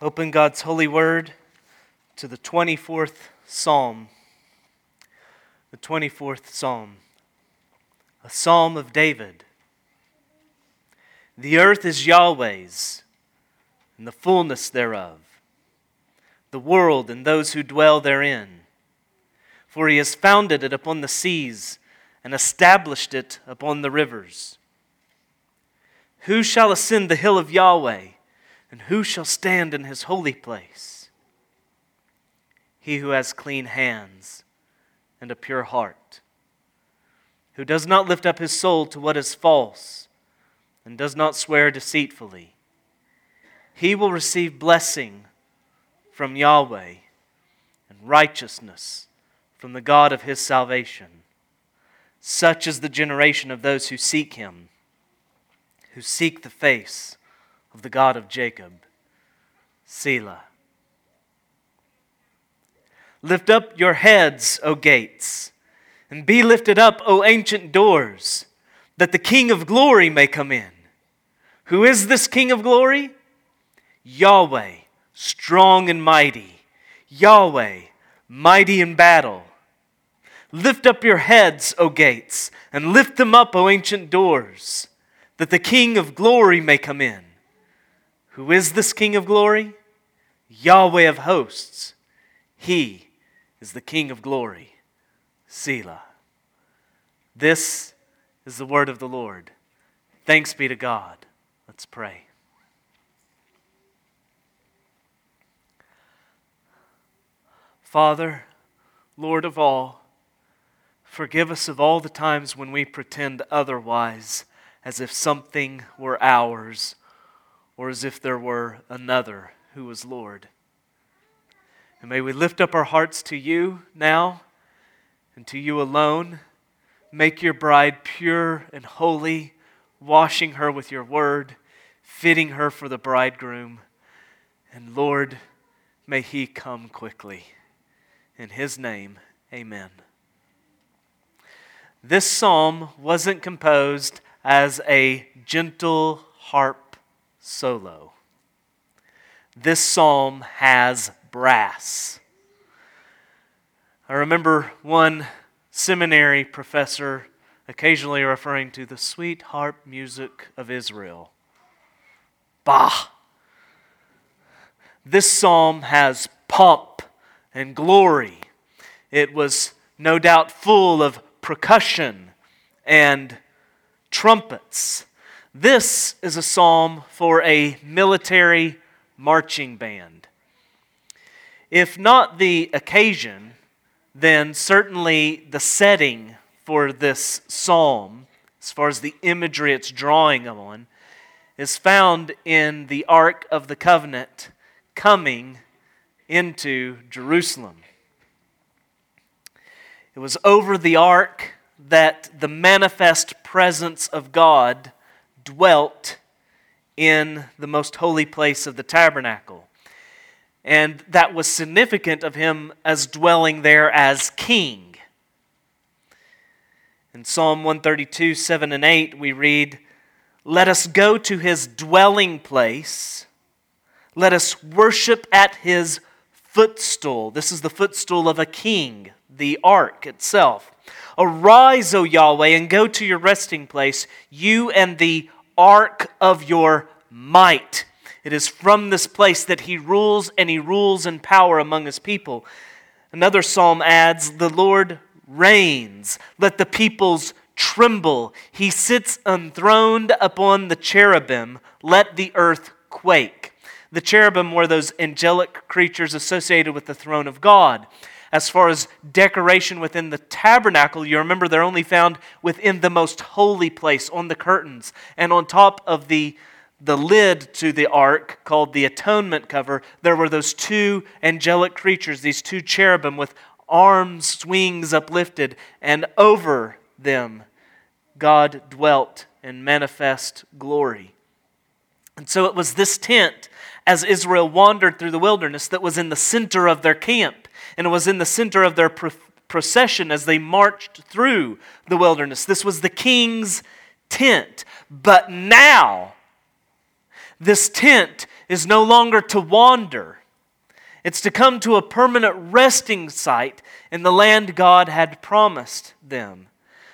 Open God's holy word to the 24th Psalm. The 24th Psalm, a psalm of David. The earth is Yahweh's, and the fullness thereof, the world and those who dwell therein. For he has founded it upon the seas and established it upon the rivers. Who shall ascend the hill of Yahweh? And who shall stand in his holy place? He who has clean hands and a pure heart, who does not lift up his soul to what is false and does not swear deceitfully. He will receive blessing from Yahweh and righteousness from the God of his salvation. Such is the generation of those who seek him, who seek the face of the God of Jacob. Selah. Lift up your heads, O gates, and be lifted up, O ancient doors, that the King of glory may come in. Who is this King of glory? Yahweh, strong and mighty. Yahweh, mighty in battle. Lift up your heads, O gates, and lift them up, O ancient doors, that the King of glory may come in. Who is this King of glory? Yahweh of hosts. He is the King of glory. Selah. This is the word of the Lord. Thanks be to God. Let's pray. Father, Lord of all, forgive us of all the times when we pretend otherwise, as if something were ours or as if there were another who was Lord. And may we lift up our hearts to you now and to you alone. Make your bride pure and holy, washing her with your word, fitting her for the bridegroom. And Lord, may he come quickly. In his name, amen. This psalm wasn't composed as a gentle harp solo. This psalm has brass. I remember one seminary professor occasionally referring to the sweet harp music of Israel. Bah! This psalm has pomp and glory. It was no doubt full of percussion and trumpets this is a psalm for a military marching band. If not the occasion, then certainly the setting for this psalm, as far as the imagery it's drawing on, is found in the Ark of the Covenant coming into Jerusalem. It was over the ark that the manifest presence of God dwelt in the most holy place of the tabernacle. And that was significant of him as dwelling there as king. In Psalm 132, 7 and 8, we read, Let us go to his dwelling place. Let us worship at his footstool. This is the footstool of a king, the ark itself. Arise, O Yahweh, and go to your resting place, you and the ark of your might. It is from this place that he rules and he rules in power among his people. Another psalm adds, The Lord reigns. Let the peoples tremble. He sits enthroned upon the cherubim. Let the earth quake. The cherubim were those angelic creatures associated with the throne of God. As far as decoration within the tabernacle, you remember they're only found within the most holy place on the curtains. And on top of the, the lid to the ark, called the atonement cover, there were those two angelic creatures, these two cherubim with arms, wings uplifted, and over them God dwelt in manifest glory. And so it was this tent, as Israel wandered through the wilderness, that was in the center of their camp and was in the center of their procession as they marched through the wilderness. This was the king's tent. But now, this tent is no longer to wander. It's to come to a permanent resting site in the land God had promised them.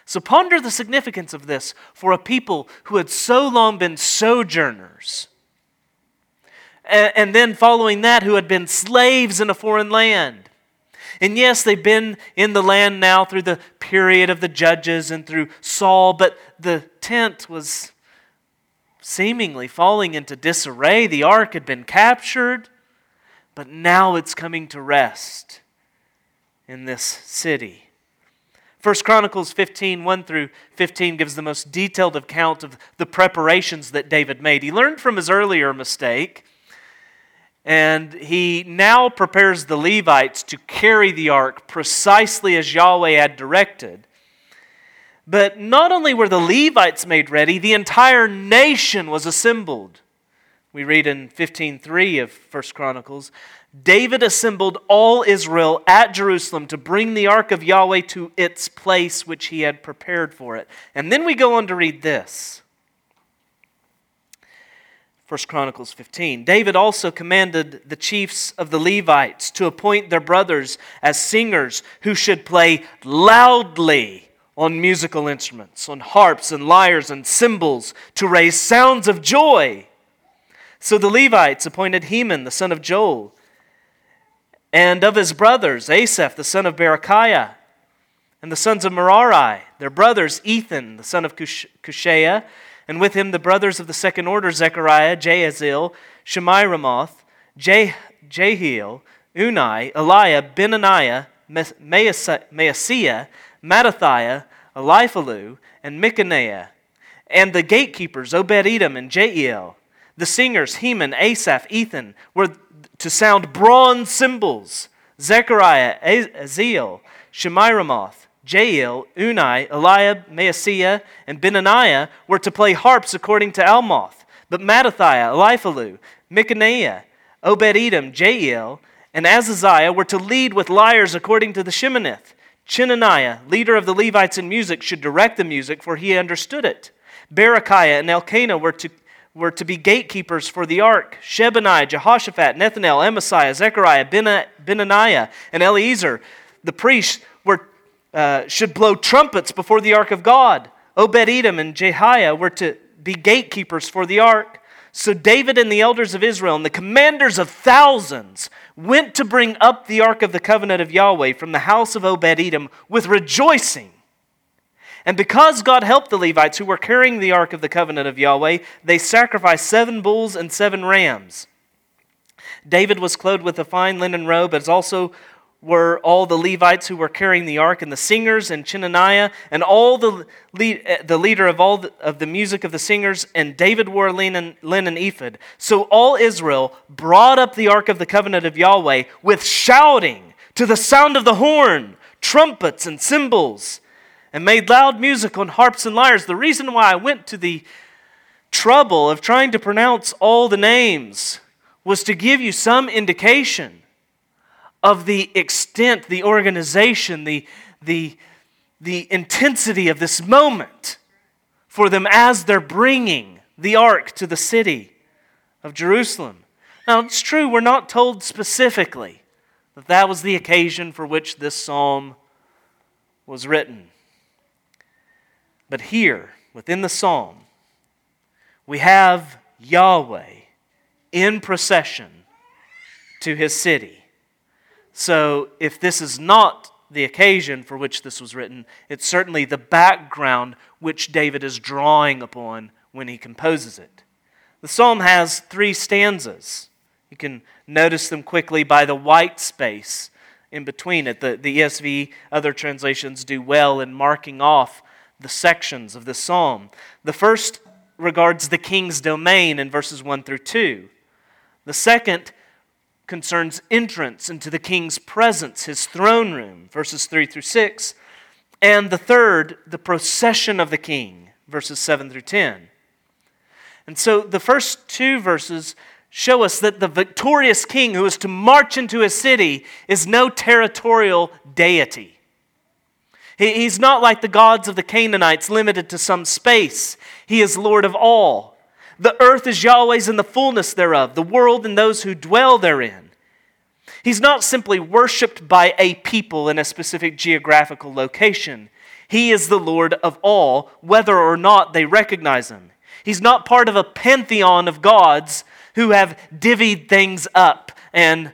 So ponder the significance of this for a people who had so long been sojourners. And then following that, who had been slaves in a foreign land. And yes, they've been in the land now through the period of the judges and through Saul, but the tent was seemingly falling into disarray. The ark had been captured, but now it's coming to rest in this city. 1 Chronicles 15, 1 through 15 gives the most detailed account of the preparations that David made. He learned from his earlier mistake, and he now prepares the Levites to carry the ark precisely as Yahweh had directed. But not only were the Levites made ready, the entire nation was assembled. We read in 15:3 of 1 Chronicles, David assembled all Israel at Jerusalem to bring the ark of Yahweh to its place which he had prepared for it. And then we go on to read this. 1 Chronicles 15. David also commanded the chiefs of the Levites to appoint their brothers as singers who should play loudly on musical instruments, on harps and lyres and cymbals, to raise sounds of joy. So the Levites appointed Heman, the son of Joel, and of his brothers, Asaph, the son of Berechiah, and the sons of Merari, their brothers, Ethan, the son of Cush- and with him the brothers of the second order, Zechariah, Jaaziel, Shemiramoth, Je- Jehiel, Unai, Eliab, Benaniah, Maaseiah, Mattithiah, Eliphalu, and Micaniah, and the gatekeepers, Obed-Edom and Jeiel. The singers, Heman, Asaph, Ethan, were to sound bronze cymbals. Zechariah, Aziel, Shemiramoth, Jael, Unai, Eliab, Maaseiah, and Benaniah were to play harps according to Alamoth. But Mattithiah, Eliphalu, Micaniah, Obed-Edom, Jael, and Azaziah were to lead with lyres according to the Sheminith. Chenaniah, leader of the Levites in music, should direct the music, for he understood it. Berechiah and Elkanah were to were to be gatekeepers for the ark. Shebaniah, Jehoshaphat, Nethanel, Amasaiah, Zechariah, Benaniah, and Eliezer, the priests, uh, should blow trumpets before the ark of God. Obed-Edom and Jehiah were to be gatekeepers for the ark. So David and the elders of Israel and the commanders of thousands went to bring up the ark of the covenant of Yahweh from the house of Obed-Edom with rejoicing and because God helped the Levites who were carrying the ark of the covenant of Yahweh, they sacrificed seven bulls and seven rams. David was clothed with a fine linen robe, as also were all the Levites who were carrying the ark, and the singers, and Chenaniah, and all the, lead, eh, the leader of all the, of the music of the singers, and David wore linen, linen ephod. So all Israel brought up the ark of the covenant of Yahweh with shouting to the sound of the horn, trumpets, and cymbals and made loud music on harps and lyres. The reason why I went to the trouble of trying to pronounce all the names was to give you some indication of the extent, the organization, the, the, the intensity of this moment for them as they're bringing the ark to the city of Jerusalem. Now, it's true, we're not told specifically that that was the occasion for which this psalm was written. But here, within the psalm, we have Yahweh in procession to his city. So, if this is not the occasion for which this was written, it's certainly the background which David is drawing upon when he composes it. The psalm has three stanzas. You can notice them quickly by the white space in between it. The, the ESV, other translations do well in marking off the sections of the psalm. The first regards the king's domain in verses 1 through 2. The second concerns entrance into the king's presence, his throne room, verses 3 through 6. And the third, the procession of the king, verses 7 through 10. And so the first two verses show us that the victorious king who is to march into a city is no territorial deity. He's not like the gods of the Canaanites, limited to some space. He is Lord of all. The earth is Yahweh's and the fullness thereof, the world and those who dwell therein. He's not simply worshiped by a people in a specific geographical location. He is the Lord of all, whether or not they recognize him. He's not part of a pantheon of gods who have divvied things up and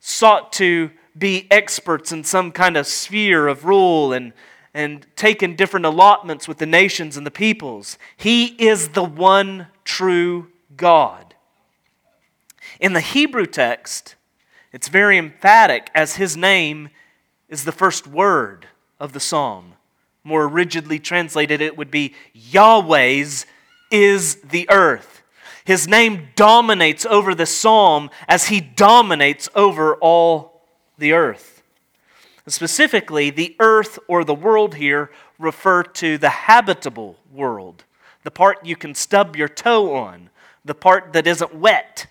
sought to be experts in some kind of sphere of rule and, and taken different allotments with the nations and the peoples. He is the one true God. In the Hebrew text, it's very emphatic as his name is the first word of the psalm. More rigidly translated, it would be Yahweh's is the earth. His name dominates over the psalm as he dominates over all the earth. Specifically, the earth or the world here refer to the habitable world, the part you can stub your toe on, the part that isn't wet.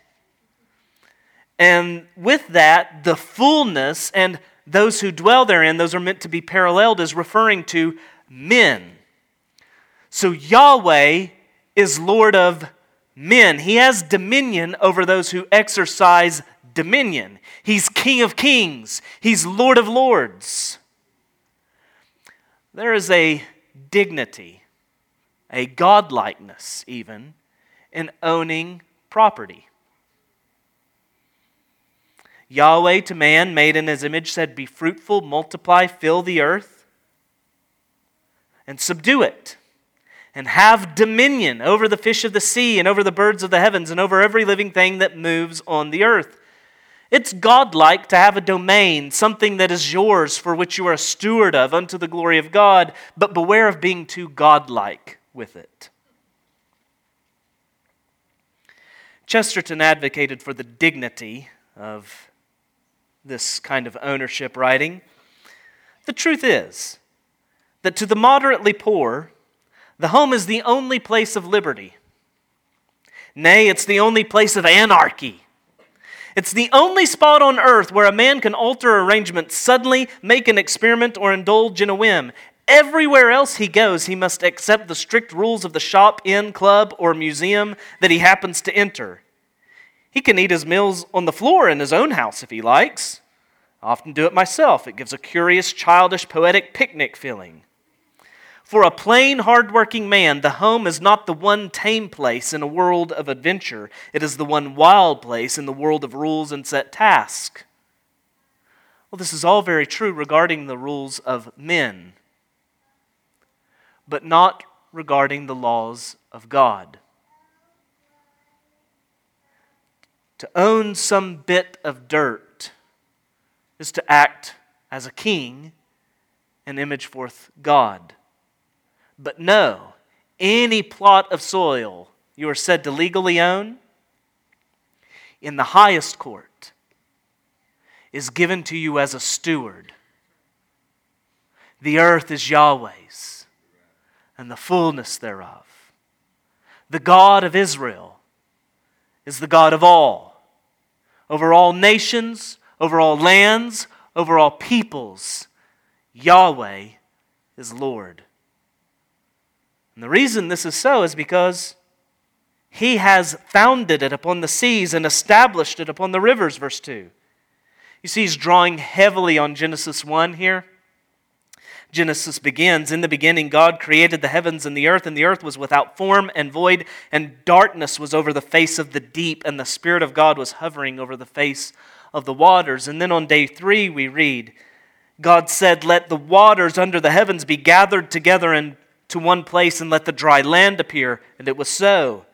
And with that, the fullness and those who dwell therein, those are meant to be paralleled as referring to men. So Yahweh is Lord of men. He has dominion over those who exercise dominion. He's King of kings, He's Lord of lords. There is a dignity, a godlikeness, even, in owning property. Yahweh to man, made in his image, said, Be fruitful, multiply, fill the earth, and subdue it and have dominion over the fish of the sea and over the birds of the heavens and over every living thing that moves on the earth. It's godlike to have a domain, something that is yours for which you are a steward of unto the glory of God, but beware of being too godlike with it. Chesterton advocated for the dignity of this kind of ownership writing. The truth is that to the moderately poor, the home is the only place of liberty. Nay, it's the only place of anarchy. It's the only spot on earth where a man can alter arrangements suddenly, make an experiment, or indulge in a whim. Everywhere else he goes, he must accept the strict rules of the shop, inn, club, or museum that he happens to enter. He can eat his meals on the floor in his own house if he likes. I often do it myself. It gives a curious, childish, poetic picnic feeling. For a plain, hardworking man, the home is not the one tame place in a world of adventure. It is the one wild place in the world of rules and set tasks. Well, this is all very true regarding the rules of men, but not regarding the laws of God. To own some bit of dirt is to act as a king and image forth God. But no, any plot of soil you are said to legally own in the highest court is given to you as a steward. The earth is Yahweh's and the fullness thereof. The God of Israel is the God of all, over all nations, over all lands, over all peoples. Yahweh is Lord. And the reason this is so is because he has founded it upon the seas and established it upon the rivers, verse 2. You see, he's drawing heavily on Genesis 1 here. Genesis begins In the beginning, God created the heavens and the earth, and the earth was without form and void, and darkness was over the face of the deep, and the Spirit of God was hovering over the face of the waters. And then on day three, we read, God said, Let the waters under the heavens be gathered together and to one place and let the dry land appear. And it was so.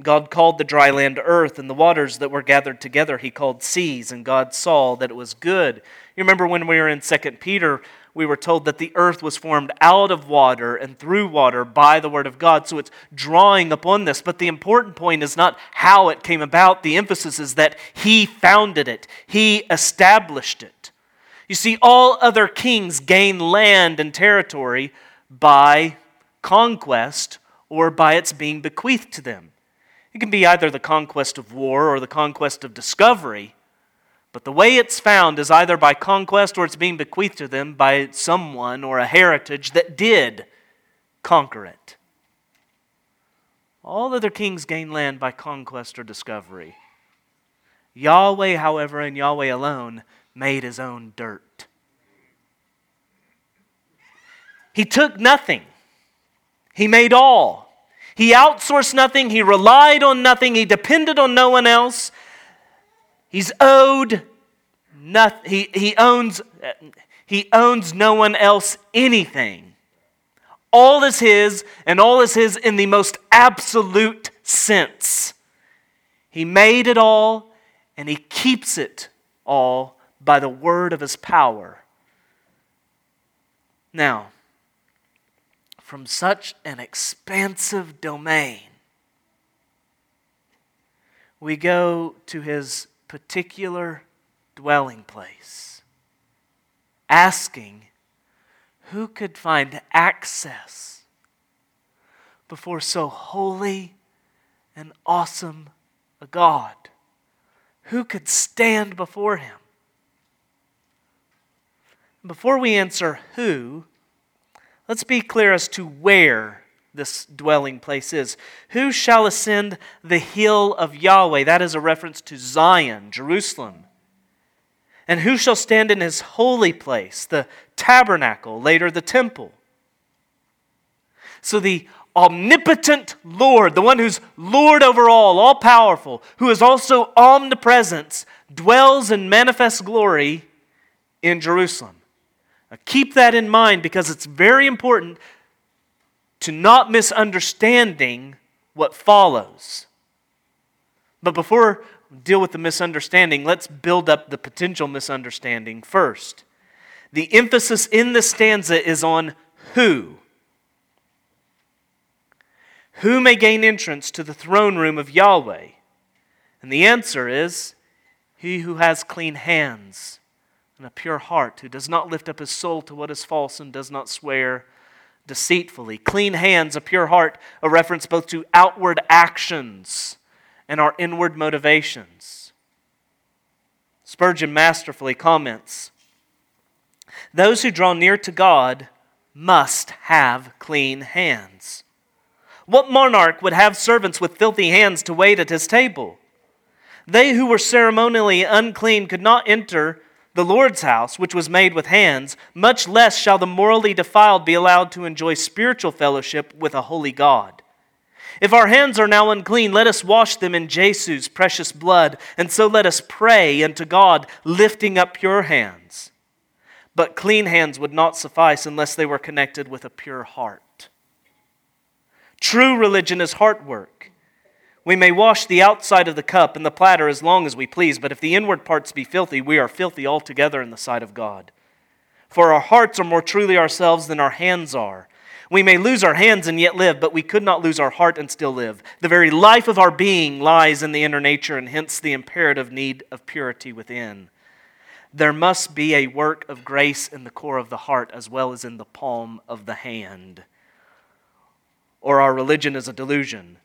God called the dry land earth, and the waters that were gathered together he called seas, and God saw that it was good. You remember when we were in 2 Peter, we were told that the earth was formed out of water and through water by the word of God. So it's drawing upon this. But the important point is not how it came about, the emphasis is that he founded it, he established it. You see, all other kings gain land and territory by conquest or by its being bequeathed to them. It can be either the conquest of war or the conquest of discovery, but the way it's found is either by conquest or it's being bequeathed to them by someone or a heritage that did conquer it. All other kings gain land by conquest or discovery. Yahweh, however, and Yahweh alone, made his own dirt. He took nothing, he made all. He outsourced nothing, he relied on nothing, he depended on no one else. He's owed nothing. He, he, owns, he owns no one else anything. All is his, and all is his in the most absolute sense. He made it all, and he keeps it all by the word of his power. Now, from such an expansive domain, we go to his particular dwelling place, asking who could find access before so holy and awesome a God? Who could stand before him? Before we answer who, let's be clear as to where this dwelling place is. Who shall ascend the hill of Yahweh? That is a reference to Zion, Jerusalem. And who shall stand in his holy place, the tabernacle, later the temple? So the omnipotent Lord, the one who's Lord over all, all powerful, who is also omnipresent, dwells in manifest glory in Jerusalem. Now keep that in mind because it's very important to not misunderstanding what follows. But before we deal with the misunderstanding, let's build up the potential misunderstanding first. The emphasis in this stanza is on who. Who may gain entrance to the throne room of Yahweh? And the answer is he who has clean hands and a pure heart, who does not lift up his soul to what is false and does not swear deceitfully. Clean hands, a pure heart, a reference both to outward actions and our inward motivations. Spurgeon masterfully comments Those who draw near to God must have clean hands. What monarch would have servants with filthy hands to wait at his table? They who were ceremonially unclean could not enter the Lord's house, which was made with hands, much less shall the morally defiled be allowed to enjoy spiritual fellowship with a holy God. If our hands are now unclean, let us wash them in Jesus' precious blood, and so let us pray unto God, lifting up pure hands. But clean hands would not suffice unless they were connected with a pure heart. True religion is heart work. We may wash the outside of the cup and the platter as long as we please, but if the inward parts be filthy, we are filthy altogether in the sight of God. For our hearts are more truly ourselves than our hands are. We may lose our hands and yet live, but we could not lose our heart and still live. The very life of our being lies in the inner nature, and hence the imperative need of purity within. There must be a work of grace in the core of the heart as well as in the palm of the hand. Or our religion is a delusion.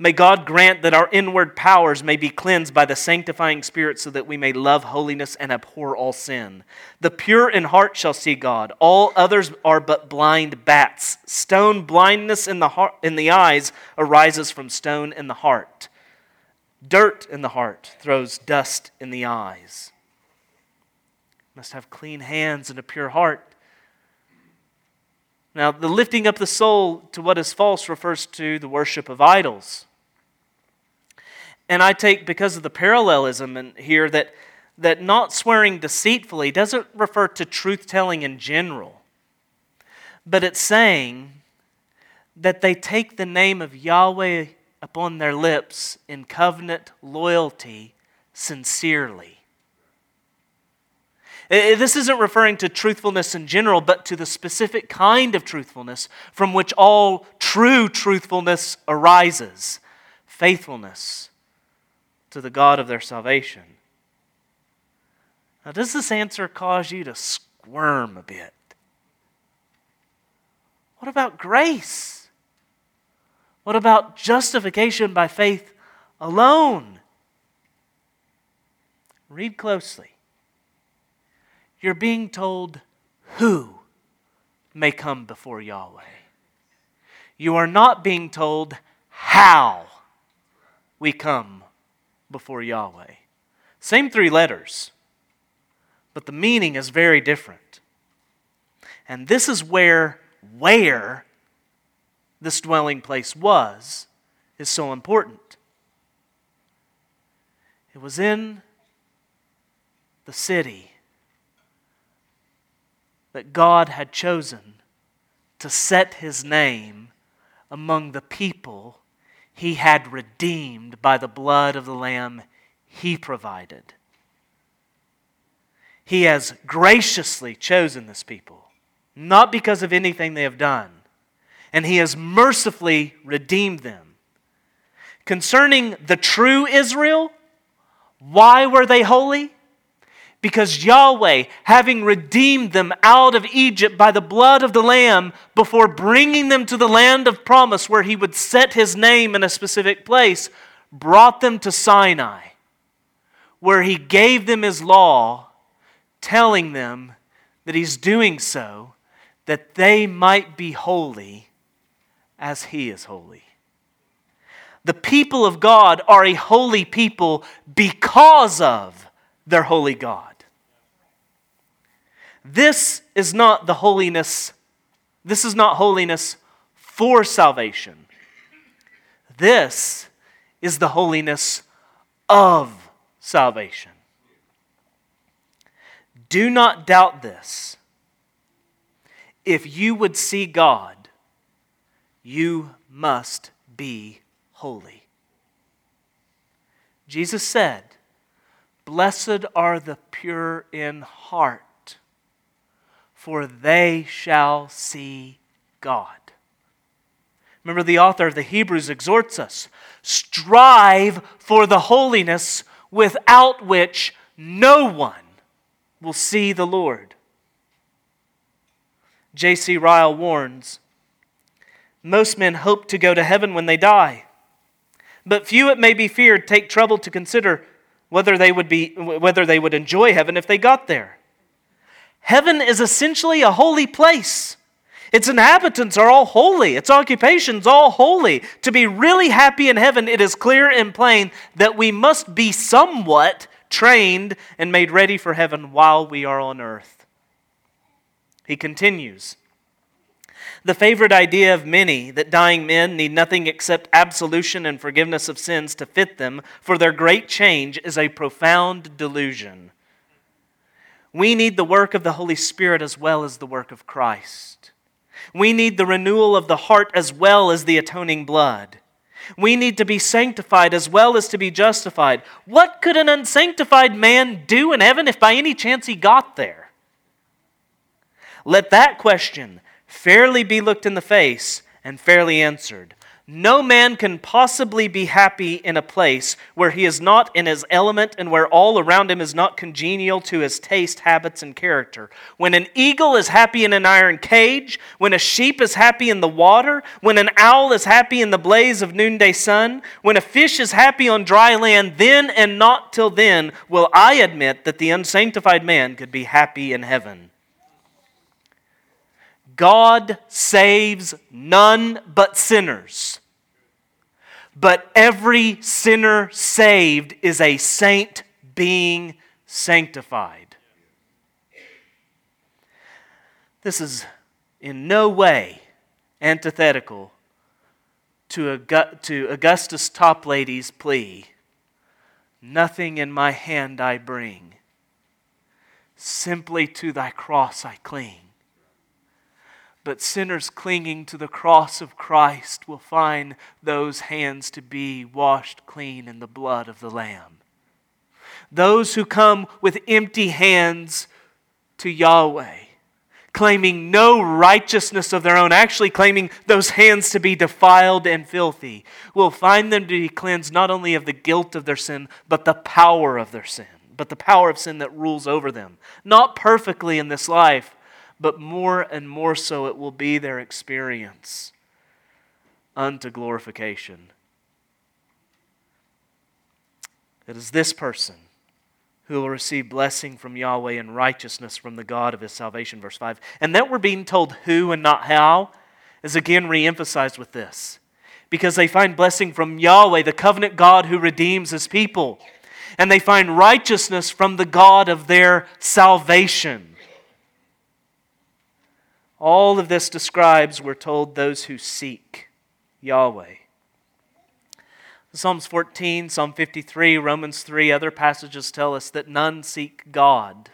May God grant that our inward powers may be cleansed by the sanctifying Spirit so that we may love holiness and abhor all sin. The pure in heart shall see God. All others are but blind bats. Stone blindness in the, heart, in the eyes arises from stone in the heart. Dirt in the heart throws dust in the eyes. Must have clean hands and a pure heart. Now, the lifting up the soul to what is false refers to the worship of idols. And I take, because of the parallelism here, that, that not swearing deceitfully doesn't refer to truth telling in general, but it's saying that they take the name of Yahweh upon their lips in covenant loyalty sincerely. This isn't referring to truthfulness in general, but to the specific kind of truthfulness from which all true truthfulness arises faithfulness to the God of their salvation. Now, does this answer cause you to squirm a bit? What about grace? What about justification by faith alone? Read closely. You're being told who may come before Yahweh. You are not being told how we come before Yahweh. Same three letters, but the meaning is very different. And this is where where this dwelling place was is so important. It was in the city that God had chosen to set his name among the people he had redeemed by the blood of the Lamb he provided. He has graciously chosen this people, not because of anything they have done, and he has mercifully redeemed them. Concerning the true Israel, why were they holy? Because Yahweh, having redeemed them out of Egypt by the blood of the Lamb, before bringing them to the land of promise where He would set His name in a specific place, brought them to Sinai, where He gave them His law, telling them that He's doing so that they might be holy as He is holy. The people of God are a holy people because of their holy God. This is not the holiness, this is not holiness for salvation. This is the holiness of salvation. Do not doubt this. If you would see God, you must be holy. Jesus said, Blessed are the pure in heart, for they shall see God. Remember, the author of the Hebrews exhorts us strive for the holiness without which no one will see the Lord. J.C. Ryle warns most men hope to go to heaven when they die, but few, it may be feared, take trouble to consider whether they would, be, whether they would enjoy heaven if they got there. Heaven is essentially a holy place. Its inhabitants are all holy. Its occupations all holy. To be really happy in heaven, it is clear and plain that we must be somewhat trained and made ready for heaven while we are on earth. He continues the favorite idea of many that dying men need nothing except absolution and forgiveness of sins to fit them for their great change is a profound delusion. We need the work of the Holy Spirit as well as the work of Christ. We need the renewal of the heart as well as the atoning blood. We need to be sanctified as well as to be justified. What could an unsanctified man do in heaven if by any chance he got there? Let that question fairly be looked in the face and fairly answered. No man can possibly be happy in a place where he is not in his element and where all around him is not congenial to his taste, habits, and character. When an eagle is happy in an iron cage, when a sheep is happy in the water, when an owl is happy in the blaze of noonday sun, when a fish is happy on dry land, then and not till then will I admit that the unsanctified man could be happy in heaven. God saves none but sinners. But every sinner saved is a saint being sanctified. This is in no way antithetical to, Augustus Toplady's plea Nothing in my hand I bring, simply to thy cross I cling but sinners clinging to the cross of Christ will find those hands to be washed clean in the blood of the Lamb. Those who come with empty hands to Yahweh, claiming no righteousness of their own, actually claiming those hands to be defiled and filthy, will find them to be cleansed not only of the guilt of their sin, but the power of their sin, but the power of sin that rules over them. Not perfectly in this life, but more and more so it will be their experience unto glorification. It is this person who will receive blessing from Yahweh and righteousness from the God of his salvation. Verse 5. And that we're being told who and not how is again re emphasized with this because they find blessing from Yahweh, the covenant God who redeems his people. And they find righteousness from the God of their salvation. All of this describes, we're told, those who seek Yahweh. Psalms 14, Psalm 53, Romans 3, other passages tell us that none seek God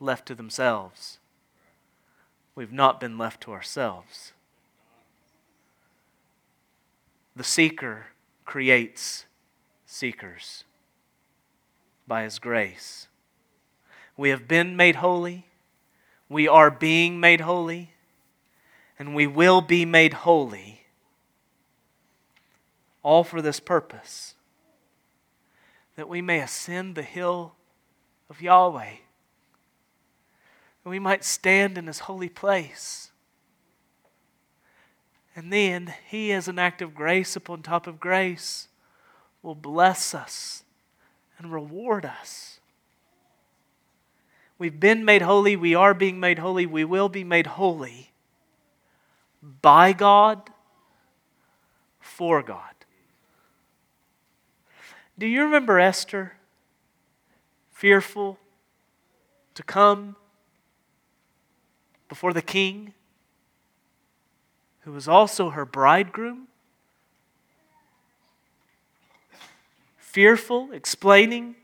left to themselves. We've not been left to ourselves. The seeker creates seekers by his grace. We have been made holy, we are being made holy, and we will be made holy all for this purpose that we may ascend the hill of Yahweh, that we might stand in His holy place. And then He, as an act of grace upon top of grace, will bless us and reward us. We've been made holy, we are being made holy, we will be made holy by God, for God. Do you remember Esther? Fearful to come before the king, who was also her bridegroom? Fearful, explaining.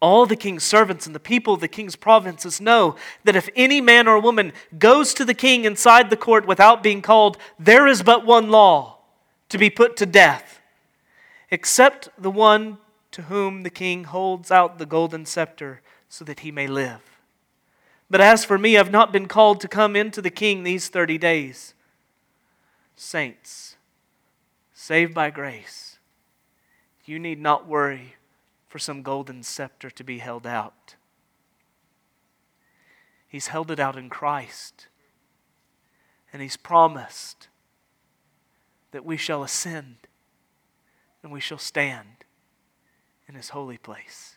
All the king's servants and the people of the king's provinces know that if any man or woman goes to the king inside the court without being called, there is but one law to be put to death except the one to whom the king holds out the golden scepter so that he may live. But as for me, I've not been called to come into the king these 30 days. Saints, saved by grace, you need not worry for some golden scepter to be held out. He's held it out in Christ, and He's promised that we shall ascend and we shall stand in his holy place.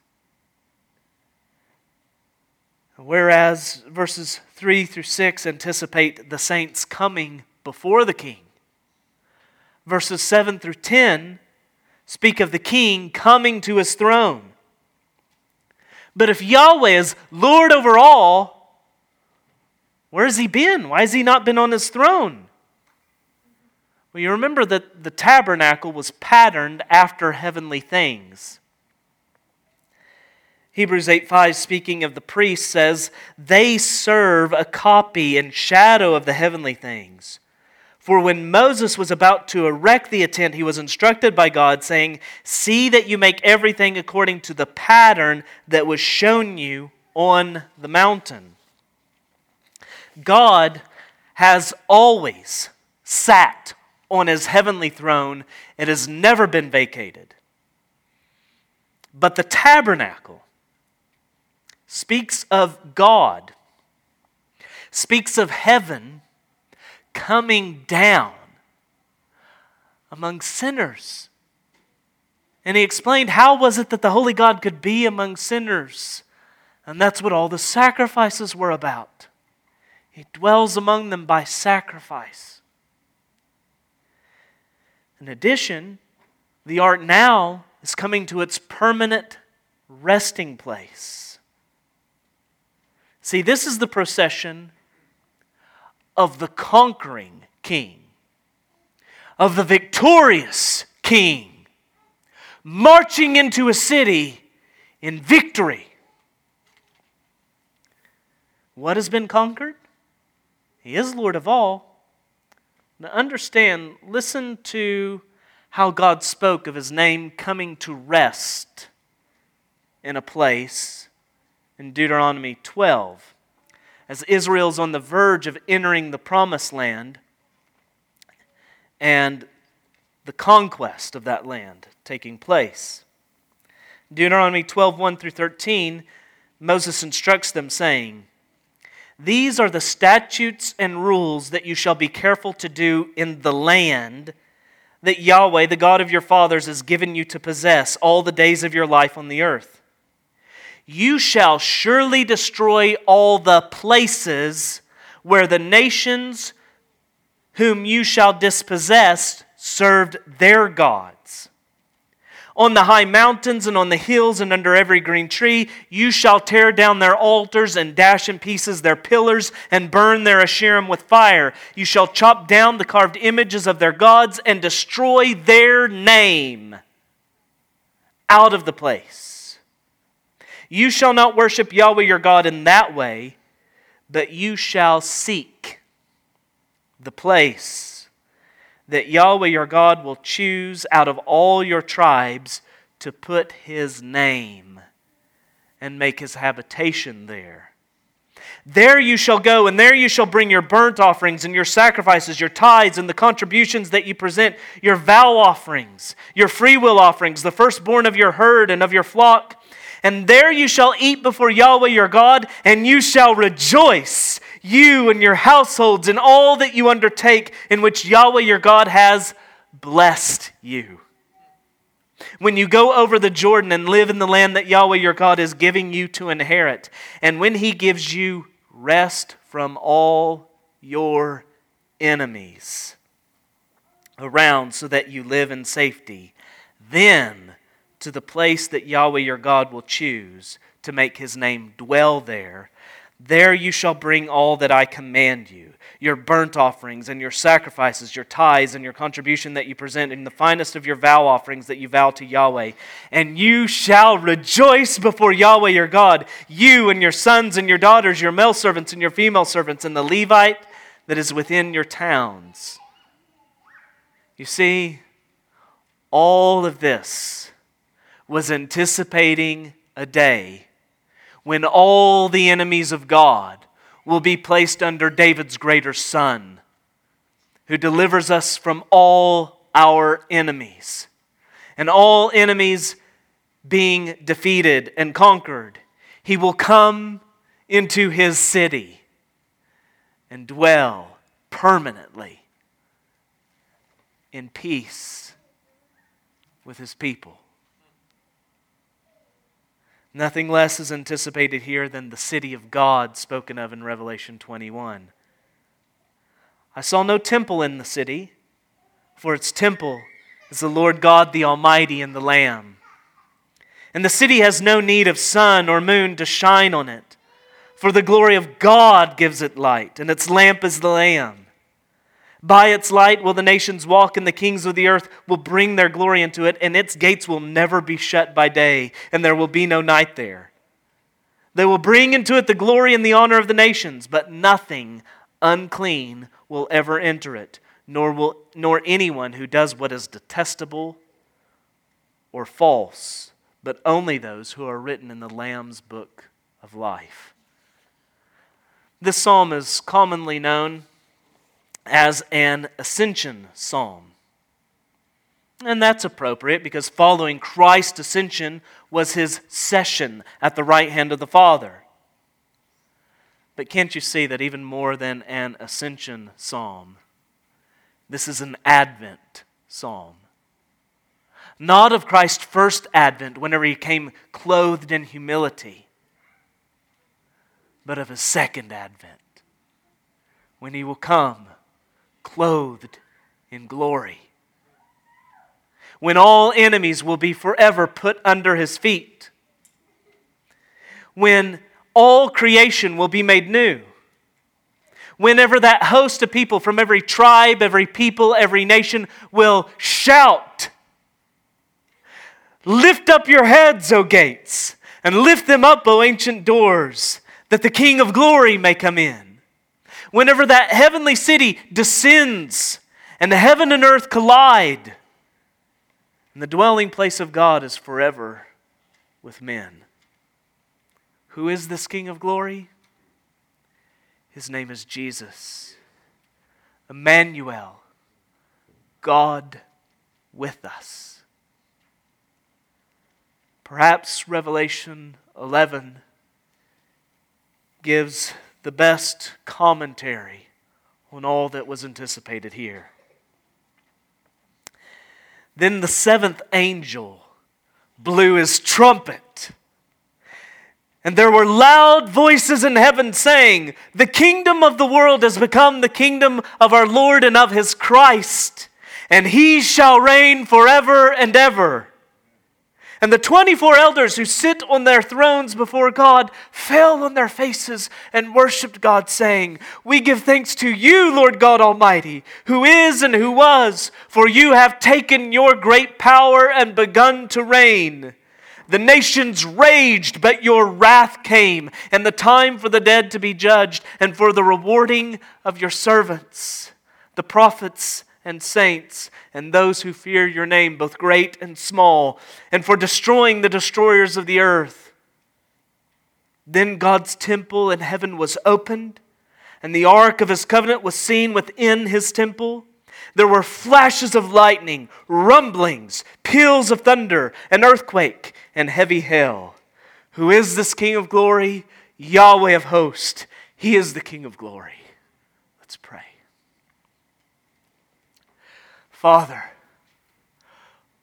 Whereas verses 3 through 6 anticipate the saints coming before the king, verses 7 through 10 speak of the king coming to his throne. But if Yahweh is Lord over all, where has he been? Why has he not been on his throne? Well, you remember that the tabernacle was patterned after heavenly things. Hebrews 8 5, speaking of the priests, says, They serve a copy and shadow of the heavenly things. For when Moses was about to erect the tent, he was instructed by God, saying, See that you make everything according to the pattern that was shown you on the mountain. God has always sat on his heavenly throne. It has never been vacated. But the tabernacle speaks of God, speaks of heaven coming down among sinners. And he explained how was it that the holy God could be among sinners? And that's what all the sacrifices were about. He dwells among them by sacrifice. In addition, the ark now is coming to its permanent resting place. See, this is the procession of the conquering king, of the victorious king, marching into a city in victory. What has been conquered? He is Lord of all. Now, understand, listen to how God spoke of his name coming to rest in a place in Deuteronomy 12. As Israel's on the verge of entering the promised land and the conquest of that land taking place. Deuteronomy 12 1 through 13, Moses instructs them, saying, these are the statutes and rules that you shall be careful to do in the land that Yahweh, the God of your fathers, has given you to possess all the days of your life on the earth. You shall surely destroy all the places where the nations whom you shall dispossess served their gods. On the high mountains and on the hills and under every green tree, you shall tear down their altars and dash in pieces their pillars and burn their Asherim with fire. You shall chop down the carved images of their gods and destroy their name out of the place. You shall not worship Yahweh your God in that way, but you shall seek the place that Yahweh your God will choose out of all your tribes to put his name and make his habitation there. There you shall go, and there you shall bring your burnt offerings and your sacrifices, your tithes and the contributions that you present, your vow offerings, your freewill offerings, the firstborn of your herd and of your flock. And there you shall eat before Yahweh your God, and you shall rejoice you and your households and all that you undertake in which Yahweh your God has blessed you. When you go over the Jordan and live in the land that Yahweh your God is giving you to inherit, and when he gives you rest from all your enemies around so that you live in safety, then to the place that Yahweh your God will choose to make his name dwell there there you shall bring all that I command you your burnt offerings and your sacrifices, your tithes and your contribution that you present, and the finest of your vow offerings that you vow to Yahweh. And you shall rejoice before Yahweh your God, you and your sons and your daughters, your male servants and your female servants, and the Levite that is within your towns. You see, all of this was anticipating a day when all the enemies of God will be placed under David's greater son, who delivers us from all our enemies. And all enemies being defeated and conquered, he will come into his city and dwell permanently in peace with his people. Nothing less is anticipated here than the city of God spoken of in Revelation 21. I saw no temple in the city, for its temple is the Lord God the Almighty and the Lamb. And the city has no need of sun or moon to shine on it, for the glory of God gives it light, and its lamp is the Lamb. By its light will the nations walk, and the kings of the earth will bring their glory into it, and its gates will never be shut by day, and there will be no night there. They will bring into it the glory and the honor of the nations, but nothing unclean will ever enter it, nor, will, nor anyone who does what is detestable or false, but only those who are written in the Lamb's book of life. This psalm is commonly known as an ascension psalm. And that's appropriate because following Christ's ascension was his session at the right hand of the Father. But can't you see that even more than an ascension psalm, this is an Advent psalm? Not of Christ's first advent, whenever he came clothed in humility, but of his second advent, when he will come clothed in glory. When all enemies will be forever put under his feet. When all creation will be made new. Whenever that host of people from every tribe, every people, every nation will shout, Lift up your heads, O gates, and lift them up, O ancient doors, that the King of glory may come in whenever that heavenly city descends and the heaven and earth collide, and the dwelling place of God is forever with men. Who is this King of glory? His name is Jesus. Emmanuel, God with us. Perhaps Revelation 11 gives the best commentary on all that was anticipated here. Then the seventh angel blew his trumpet, And there were loud voices in heaven saying, The kingdom of the world has become the kingdom of our Lord and of his Christ, and he shall reign forever and ever. And the 24 elders who sit on their thrones before God fell on their faces and worshiped God, saying, We give thanks to you, Lord God Almighty, who is and who was, for you have taken your great power and begun to reign. The nations raged, but your wrath came, and the time for the dead to be judged, and for the rewarding of your servants, the prophets and saints, and those who fear your name, both great and small, and for destroying the destroyers of the earth. Then God's temple in heaven was opened, and the ark of his covenant was seen within his temple. There were flashes of lightning, rumblings, peals of thunder, an earthquake, and heavy hail. Who is this King of glory? Yahweh of hosts. He is the King of glory. Let's pray. Father,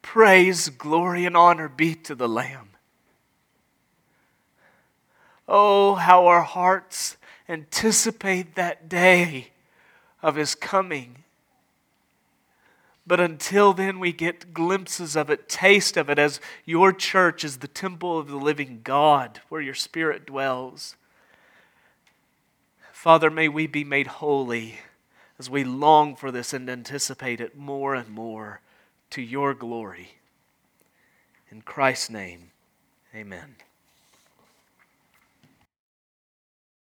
praise, glory, and honor be to the Lamb. Oh, how our hearts anticipate that day of His coming. But until then, we get glimpses of it, taste of it, as your church is the temple of the living God where your Spirit dwells. Father, may we be made holy as we long for this and anticipate it more and more to your glory. In Christ's name, amen.